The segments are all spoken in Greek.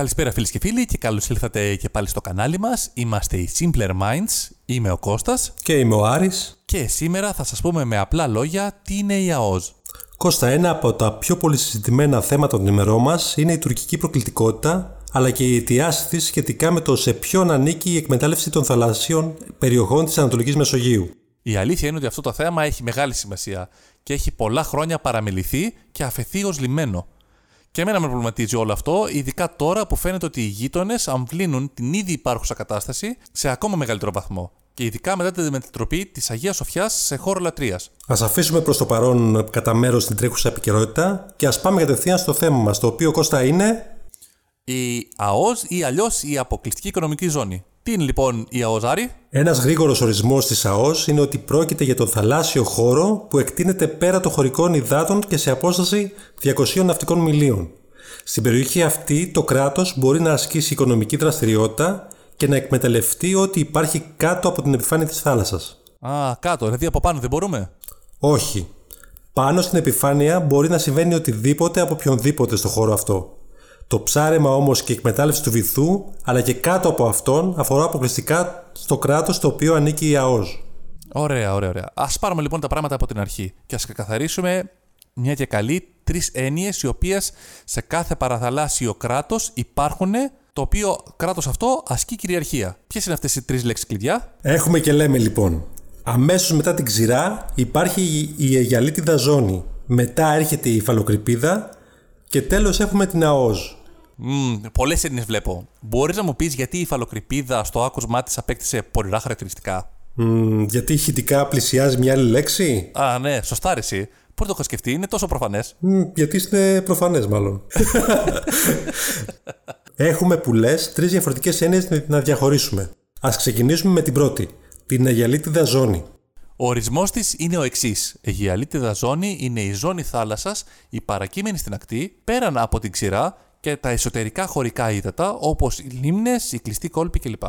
Καλησπέρα φίλες και φίλοι και καλώς ήλθατε και πάλι στο κανάλι μας. Είμαστε οι Simpler Minds, είμαι ο Κώστας Και είμαι ο Άρης. και σήμερα θα σας πούμε με απλά λόγια τι είναι η ΑΟΣ. Κώστα, ένα από τα πιο πολύ συζητημένα θέματα των ημερών μας είναι η τουρκική προκλητικότητα, αλλά και η αιτιάση της σχετικά με το σε ποιον ανήκει η εκμετάλλευση των θαλασσίων περιοχών της Ανατολικής Μεσογείου. Η αλήθεια είναι ότι αυτό το θέμα έχει μεγάλη σημασία και έχει πολλά χρόνια παραμεληθεί και αφαιθεί ως λιμένο. Και εμένα με προβληματίζει όλο αυτό, ειδικά τώρα που φαίνεται ότι οι γείτονες αμβλύνουν την ήδη υπάρχουσα κατάσταση σε ακόμα μεγαλύτερο βαθμό. Και ειδικά μετά τη μετατροπή της Αγίας Σοφιάς σε χώρο λατρείας. Α αφήσουμε προς το παρόν κατά μέρος την τρέχουσα επικαιρότητα και ας πάμε κατευθείαν στο θέμα μας, το οποίο Κώστα είναι. Η ΑΟΣ ή αλλιώς η αποκλειστική οικονομική ζώνη. Τι είναι λοιπόν η ΑΟΣ, Άρη; Ένας γρήγορος ορισμός της ΑΟΣ είναι ότι πρόκειται για τον θαλάσσιο χώρο που εκτείνεται πέρα των χωρικών υδάτων και σε απόσταση 200 ναυτικών μιλίων. Στην περιοχή αυτή το κράτος μπορεί να ασκήσει οικονομική δραστηριότητα και να εκμεταλλευτεί ό,τι υπάρχει κάτω από την επιφάνεια της θάλασσας. Α, κάτω, δηλαδή από πάνω δεν μπορούμε; Όχι. Πάνω στην επιφάνεια μπορεί να συμβαίνει οτιδήποτε από οποιονδήποτε στο χώρο αυτό. Το ψάρεμα όμως και η εκμετάλλευση του βυθού, αλλά και κάτω από αυτόν, αφορά αποκλειστικά στο κράτος στο οποίο ανήκει η ΑΟΣ. Ωραία, ωραία, ωραία. Α πάρουμε λοιπόν τα πράγματα από την αρχή και ας καθαρίσουμε μια και καλή τρεις έννοιες οι οποίες σε κάθε παραθαλάσσιο κράτος υπάρχουν, το οποίο κράτος αυτό ασκεί κυριαρχία. Ποιες είναι αυτές οι τρεις λέξεις κλειδιά; Έχουμε και λέμε λοιπόν. Αμέσως μετά την ξηρά υπάρχει η Αιγιαλίτιδα ζώνη. Μετά έρχεται η υφαλοκρηπίδα και τέλος έχουμε την ΑΟΣ. Mm, Πολλές έννοιε βλέπω. Μπορείς να μου πεις γιατί η υφαλοκρηπίδα στο άκουσμά τη απέκτησε πορειρά χαρακτηριστικά; Μ, γιατί ηχητικά πλησιάζει μια άλλη λέξη; Α, ναι, σωστά ρε εσύ. Πού το έχω σκεφτεί, είναι τόσο προφανές. Μ, γιατί είναι προφανές μάλλον. έχουμε που λες τρεις διαφορετικές έννοιες να διαχωρίσουμε. Ας ξεκινήσουμε με την πρώτη. Την Αιγιαλίτιδα ζώνη. Ο ορισμός της είναι ο εξής. Αιγιαλίτιδα ζώνη είναι η ζώνη θάλασσας, η παρακείμενη στην ακτή, πέραν από την ξηρά και τα εσωτερικά χωρικά ύδατα όπως οι λίμνες, οι κλειστοί κόλποι κλπ.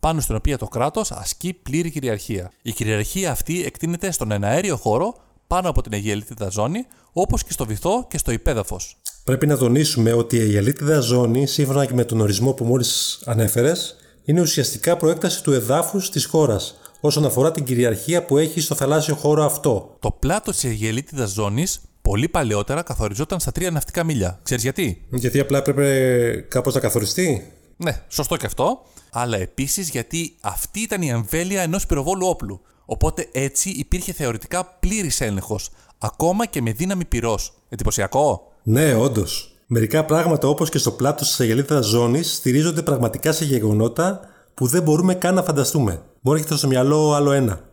Πάνω στην οποία το κράτος ασκεί πλήρη κυριαρχία. Η κυριαρχία αυτή εκτείνεται στον εναέριο χώρο πάνω από την Αιγιαλίτιδα ζώνη, όπως και στο βυθό και στο υπέδαφος. Πρέπει να τονίσουμε ότι η Αιγιαλίτιδα ζώνη, σύμφωνα και με τον ορισμό που μόλις ανέφερες, είναι ουσιαστικά προέκταση του εδάφους της χώρας, όσον αφορά την κυριαρχία που έχει στο θαλάσσιο χώρο αυτό. Το πλάτος της Αιγιαλίτιδα ζώνης πολύ παλαιότερα καθοριζόταν στα 3 ναυτικά μίλια. Ξέρεις γιατί; Γιατί απλά έπρεπε κάπως να καθοριστεί. Ναι, σωστό και αυτό. Αλλά επίσης γιατί αυτή ήταν η εμβέλεια ενός πυροβόλου όπλου. Οπότε έτσι υπήρχε θεωρητικά πλήρης έλεγχος, ακόμα και με δύναμη πυρός. Εντυπωσιακό; Ναι, όντως. Μερικά πράγματα όπως και στο πλάτος της Αιγιαλίτιδα ζώνης στηρίζονται πραγματικά σε γεγονότα που δεν μπορούμε καν να φανταστούμε. Μπορεί να έχετε στο μυαλό άλλο ένα.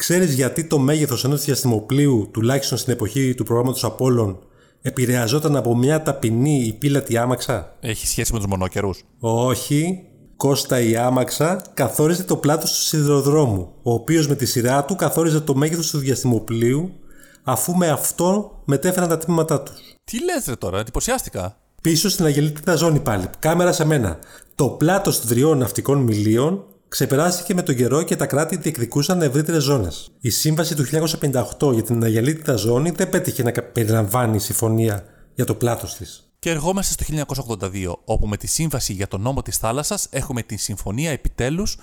Ξέρεις γιατί το μέγεθος ενός διαστημοπλοίου, τουλάχιστον στην εποχή του προγράμματος Απόλλων, επηρεαζόταν από μια ταπεινή ή πύλατη άμαξα; Έχει σχέση με τους μονόκερου. Όχι. Κώστα η άμαξα καθόριζε το πλάτος του σιδηροδρόμου, ο οποίος με τη σειρά του καθόριζε το μέγεθος του διαστημοπλοίου, αφού με αυτό μετέφεραν τα τμήματά τους. Τι λες, ρε τώρα, εντυπωσιάστηκα. Πίσω στην Αγελίτιδα ζώνη πάλι. Κάμερα σε μένα. Το πλάτος των τριών ναυτικών μιλίων ξεπεράστηκε με τον καιρό και τα κράτη διεκδικούσαν ευρύτερες ζώνες. Η σύμβαση του 1958 για την Αγελίτιδα ζώνη δεν πέτυχε να περιλαμβάνει συμφωνία για το πλάτο της. Και ερχόμαστε στο 1982, όπου με τη σύμβαση για τον νόμο της θάλασσας έχουμε τη συμφωνία επιτέλους,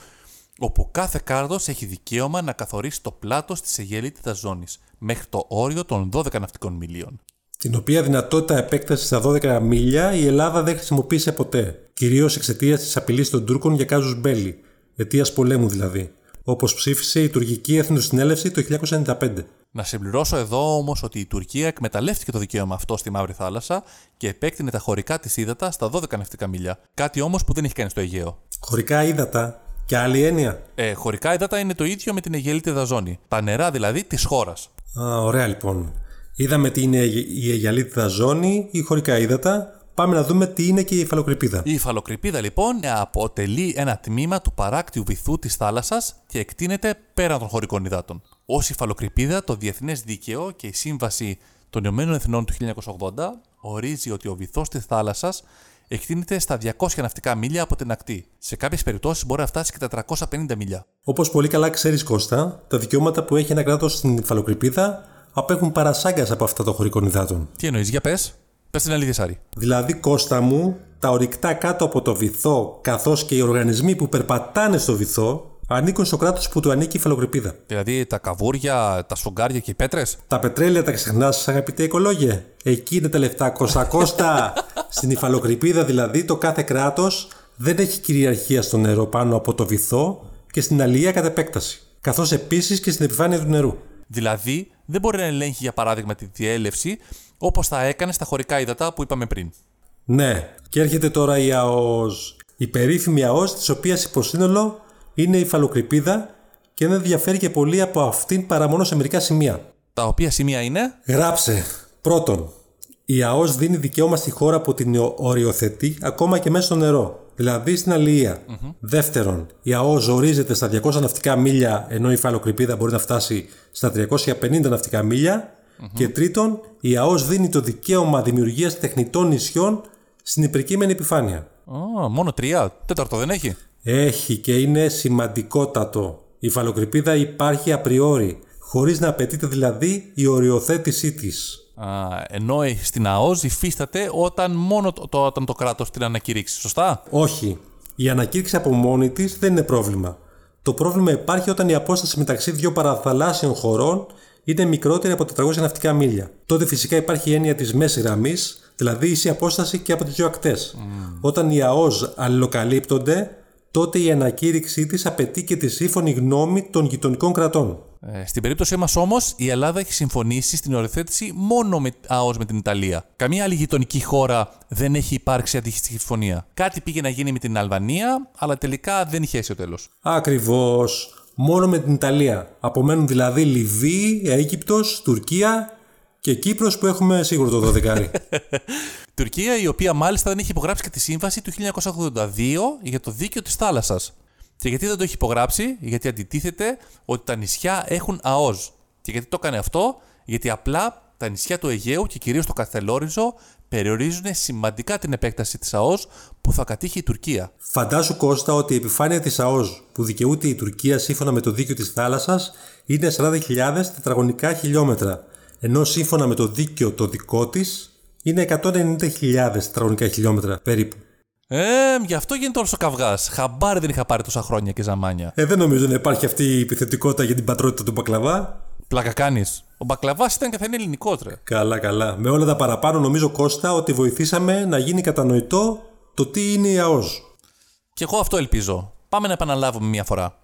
όπου κάθε κράτος έχει δικαίωμα να καθορίσει το πλάτος της Αιγελίτιδας ζώνης, μέχρι το όριο των 12 ναυτικών μιλίων. Την οποία δυνατότητα επέκτασης στα 12 μίλια η Ελλάδα δεν χρησιμοποίησε ποτέ. Κυρίως εξαιτίας της απειλής των Τούρκων για κάζους μπέλη, αιτίας πολέμου δηλαδή. Όπως ψήφισε η τουρκική Εθνοσυνέλευση το 1995. Να συμπληρώσω εδώ όμως ότι η Τουρκία εκμεταλλεύτηκε το δικαίωμα αυτό στη Μαύρη Θάλασσα και επέκτηνε τα χωρικά της ύδατα στα 12 ναυτικά μίλια. Κάτι όμως που δεν έχει κάνει στο Αιγαίο. Χωρικά ύδατα και άλλη έννοια; Ε, χωρικά ύδατα είναι το ίδιο με την Αιγελίτιδα ζώνη. Τα νερά δηλαδή της χώρας. Α, ωραία λοιπόν. Είδαμε τι είναι η Αιγιαλίτιδα ζώνη ή χωρικά ύδατα. Πάμε να δούμε τι είναι και η υφαλοκρηπίδα. Η υφαλοκρηπίδα λοιπόν αποτελεί ένα τμήμα του παράκτιου βυθού της θάλασσας και εκτείνεται πέραν των χωρικών υδάτων. Ω υφαλοκρηπίδα, το Διεθνές Δίκαιο και η Σύμβαση των Ηνωμένων Εθνών του 1980 ορίζει ότι ο βυθός της θάλασσας εκτείνεται στα 200 ναυτικά μίλια από την ακτή. Σε κάποιες περιπτώσεις μπορεί να φτάσει και τα 350 μίλια. Όπως πολύ καλά ξέρεις, Κώστα, τα δικαιώματα που έχει ένα κράτος στην υφαλοκρηπίδα απέχουν παρασάγκας από αυτά των χωρικών υδάτων. Τι εννοείς, για πες. Πες την αλήθεια, Σάρη. Δηλαδή, Κώστα μου, τα ορυκτά κάτω από το βυθό, καθώς και οι οργανισμοί που περπατάνε στο βυθό, ανήκουν στο κράτος που του ανήκει η υφαλοκρηπίδα. Δηλαδή τα καβούρια, τα σφουγγάρια και οι πέτρες; Τα πετρέλαια τα ξεχνάς, αγαπητέ οικολόγε. Εκεί είναι τα λεφτά. Κώστα, Κώστα. Στην υφαλοκρηπίδα δηλαδή το κάθε κράτος δεν έχει κυριαρχία στο νερό πάνω από το βυθό και στην αλληλεία κατά επέκταση. Καθώς επίσης και στην επιφάνεια του νερού. Δηλαδή δεν μπορεί να ελέγχει για παράδειγμα τη διέλευση όπως θα έκανε στα χωρικά υδατά που είπαμε πριν. Ναι, και έρχεται τώρα η ΑΟΣ. Η περίφημη ΑΟΣ, της οποίας υποσύνολο είναι η υφαλοκρηπίδα και δεν διαφέρει και πολύ από αυτήν παρά μόνο σε μερικά σημεία. Τα οποία σημεία είναι; Γράψε. Πρώτον, η ΑΟΣ δίνει δικαίωμα στη χώρα που την οριοθετεί ακόμα και μέσα στο νερό, δηλαδή στην αλληλεια Δεύτερον, η ΑΟΣ ορίζεται στα 200 ναυτικά μίλια, ενώ η υφαλοκρηπίδα μπορεί να φτάσει στα 350 ναυτικά Και τρίτον, η ΑΟΣ δίνει το δικαίωμα δημιουργίας τεχνητών νησιών στην υπερκείμενη επιφάνεια. Oh, μόνο τρία. Τέταρτο δεν έχει. Έχει και είναι σημαντικότατο. Η υφαλοκρηπίδα υπάρχει απριόρι, χωρίς να απαιτείται δηλαδή η οριοθέτησή της. Α, ενώ στην ΑΟΣ υφίσταται όταν μόνο το, το, όταν το κράτος την ανακηρύξει, σωστά; Όχι. Η ανακήρυξη από μόνη της δεν είναι πρόβλημα. Το πρόβλημα υπάρχει όταν η απόσταση μεταξύ δύο παραθαλάσσιων χωρών είναι μικρότερη από 400 ναυτικά μίλια. Τότε φυσικά υπάρχει η έννοια της μέσης γραμμής, δηλαδή ίση απόσταση και από τις δύο ακτές. Όταν οι ΑΟΣ αλληλοκαλύπτονται, τότε η ανακήρυξή της απαιτεί και τη σύμφωνη γνώμη των γειτονικών κρατών. Ε, στην περίπτωσή μας όμως, η Ελλάδα έχει συμφωνήσει στην οριοθέτηση μόνο με ΑΟΣ με την Ιταλία. Καμία άλλη γειτονική χώρα δεν έχει υπάρξει αντίστοιχη συμφωνία. Κάτι πήγε να γίνει με την Αλβανία, αλλά τελικά δεν είχε έσει ο τέλος. Ακριβώς. Μόνο με την Ιταλία. Απομένουν δηλαδή Λιβύη, Αίγυπτος, Τουρκία και Κύπρος που έχουμε σίγουρο το 12. Τουρκία η οποία μάλιστα δεν έχει υπογράψει και τη σύμβαση του 1982 για το δίκαιο της θάλασσας. Και γιατί δεν το έχει υπογράψει, γιατί αντιτίθεται ότι τα νησιά έχουν ΑΟΣ. Και γιατί το έκανε αυτό, γιατί απλά τα νησιά του Αιγαίου και κυρίως το Καθελόριζο περιορίζουν σημαντικά την επέκταση της ΑΟΣ που θα κατήχει η Τουρκία. Φαντάσου Κώστα ότι η επιφάνεια της ΑΟΣ που δικαιούται η Τουρκία σύμφωνα με το δίκαιο της θάλασσας είναι 40.000 τετραγωνικά χιλιόμετρα, ενώ σύμφωνα με το δίκαιο το δικό της είναι 190.000 τετραγωνικά χιλιόμετρα περίπου. Ε, γι' αυτό γίνεται όλος ο καυγάς. Χαμπάρι δεν είχα πάρει τόσα χρόνια και ζαμάνια. Ε, δεν νομίζω να υπάρχει αυτή η επιθετικότητα για την πατρότητα του μπακλαβά. Πλάκα κάνεις. Ο μπακλαβάς ήταν και θα είναι ελληνικός, τρε. Καλά, καλά. Με όλα τα παραπάνω, νομίζω Κώστα ότι βοηθήσαμε να γίνει κατανοητό το τι είναι η ΑΟΣ. Και εγώ αυτό ελπίζω. Πάμε να επαναλάβουμε μία φορά.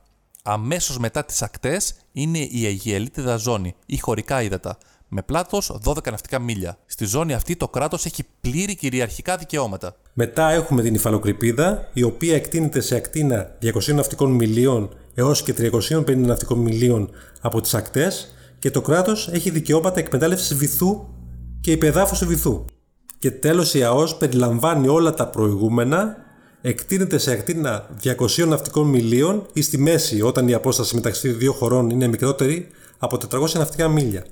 Αμέσως μετά τις ακτές είναι η Αιγιελίτιδα ζώνη ή χωρικά ύδατα με πλάτος 12 ναυτικά μίλια. Στη ζώνη αυτή το κράτος έχει πλήρη κυριαρχικά δικαιώματα. Μετά έχουμε την υφαλοκρηπίδα, η οποία εκτείνεται σε ακτίνα 200 ναυτικών μιλίων έως και 350 ναυτικών μιλίων από τις ακτές και το κράτος έχει δικαιώματα εκμετάλλευσης βυθού και υπεδάφους του βυθού. Και τέλος η ΑΟΣ περιλαμβάνει όλα τα προηγούμενα, εκτείνεται σε ακτίνα 200 ναυτικών μιλίων ή στη μέση όταν η απόσταση μεταξύ δύο χωρών είναι μικρότερη από 400 ναυτικά μίλια.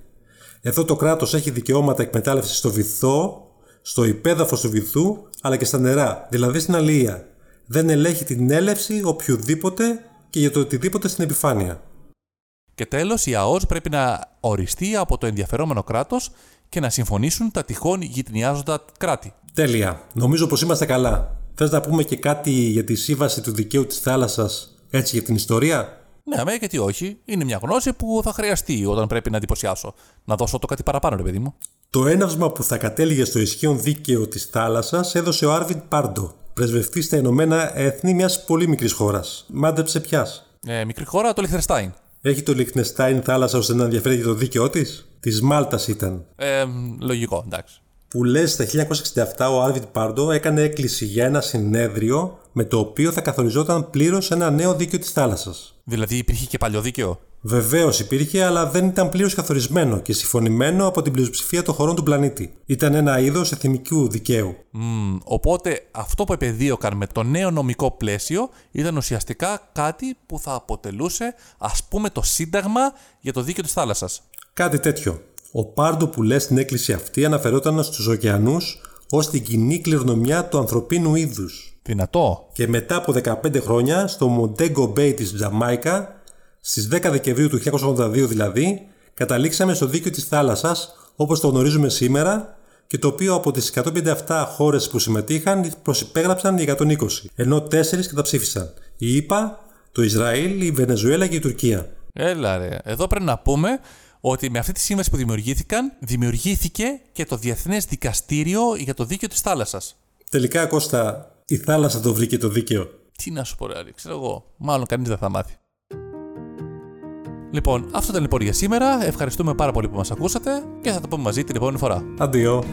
Εδώ το κράτος έχει δικαιώματα εκμετάλλευσης στο βυθό, στο υπέδαφος του βυθού, αλλά και στα νερά, δηλαδή στην αλληλεία. Δεν ελέγχει την έλευση οποιοδήποτε και για το οτιδήποτε στην επιφάνεια. Και τέλος, η ΑΟΣ πρέπει να οριστεί από το ενδιαφερόμενο κράτος και να συμφωνήσουν τα τυχόν γειτονιάζοντα κράτη. Τέλεια. Νομίζω πως είμαστε καλά. Θες να πούμε και κάτι για τη σύμβαση του δικαίου της θάλασσας, έτσι για την ιστορία; Ναι, αμέ, γιατί όχι. Είναι μια γνώση που θα χρειαστεί όταν πρέπει να εντυπωσιάσω. Να δώσω το κάτι παραπάνω, ρε παιδί μου. Το έναυσμα που θα κατέληγε στο ισχύον δίκαιο της θάλασσας έδωσε ο Άρβιν Πάρντο, πρεσβευτής στα Ηνωμένα Έθνη μιας πολύ μικρής χώρας. Μάντεψε πια. Ε, μικρή χώρα, το Λιχτενστάιν. Έχει το Λιχτενστάιν θάλασσα ώστε να ενδιαφέρει για το δίκαιό της; Της Μάλτας ήταν. Ε, λογικό, εντάξει. Που λες, στα 1967 ο Άρβιν Πάρντο έκανε έκκληση για ένα συνέδριο με το οποίο θα καθοριζόταν πλήρως ένα νέο δίκαιο της θάλασσας. Δηλαδή υπήρχε και παλιό δίκαιο; Βεβαίως υπήρχε, αλλά δεν ήταν πλήρως καθορισμένο και συμφωνημένο από την πλειοψηφία των χωρών του πλανήτη. Ήταν ένα είδος εθνικού δικαίου. Mm, οπότε αυτό που επεδίωκαν με το νέο νομικό πλαίσιο ήταν ουσιαστικά κάτι που θα αποτελούσε ας πούμε το σύνταγμα για το δίκαιο της θάλασσας. Κάτι τέτοιο. Ο Πάρντο που λες στην έκκληση αυτή αναφερόταν στους ωκεανούς ως την κοινή κληρονομιά του ανθρωπίνου είδους. Δυνατό. Και μετά από 15 χρόνια, στο Montego Bay της Τζαμάικα, στις 10 Δεκεμβρίου του 1982 δηλαδή, καταλήξαμε στο δίκαιο της θάλασσας, όπως το γνωρίζουμε σήμερα, και το οποίο από τις 157 χώρες που συμμετείχαν προσυπέγραψαν οι 120, ενώ 4 καταψήφισαν. Η ΙΠΑ, το Ισραήλ, η Βενεζουέλα και η Τουρκία. Έλα ρε. Εδώ πρέπει να πούμε ότι με αυτή τη σύμβαση που δημιουργήθηκαν, δημιουργήθηκε και το Διεθνές Δικαστήριο για το Δίκαιο της Θάλασσας. Τελικά, Κώστα, η θάλασσα το βρήκε το δίκαιο. Τι να σου πω, ρε, ξέρω εγώ. Μάλλον κανείς δεν θα μάθει. Λοιπόν, αυτό ήταν λοιπόν για σήμερα. Ευχαριστούμε πάρα πολύ που μας ακούσατε και θα τα πούμε μαζί την επόμενη φορά. Αντίο.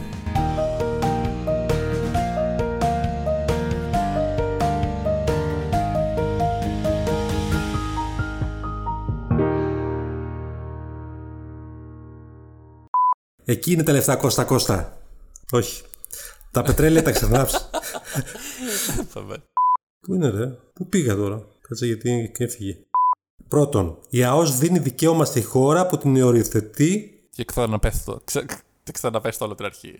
Εκεί είναι τα λεφτά Κώστα Κώστα. Όχι. Τα πετρέλαια τα ξεχνάψει. Πάμε. Πού είναι ρε, πού πήγα τώρα; Κάτσε γιατί έφυγε. Πρώτον, η ΑΟΣ δίνει δικαίωμα στη χώρα που την οριοθετεί. Και ξαναπέθω. Ξα... Και ξαναπέστω όλο την αρχή.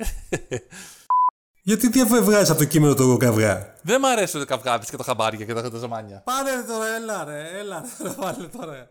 Γιατί τι βγάζει από το κείμενο το καυγά; Δεν μ' αρέσει το καυγάδι και το χαμπάρια και τα, τα ζαμάνια. Πάρε τώρα, έλα ρε, έλα ρε, βάλε τώρα.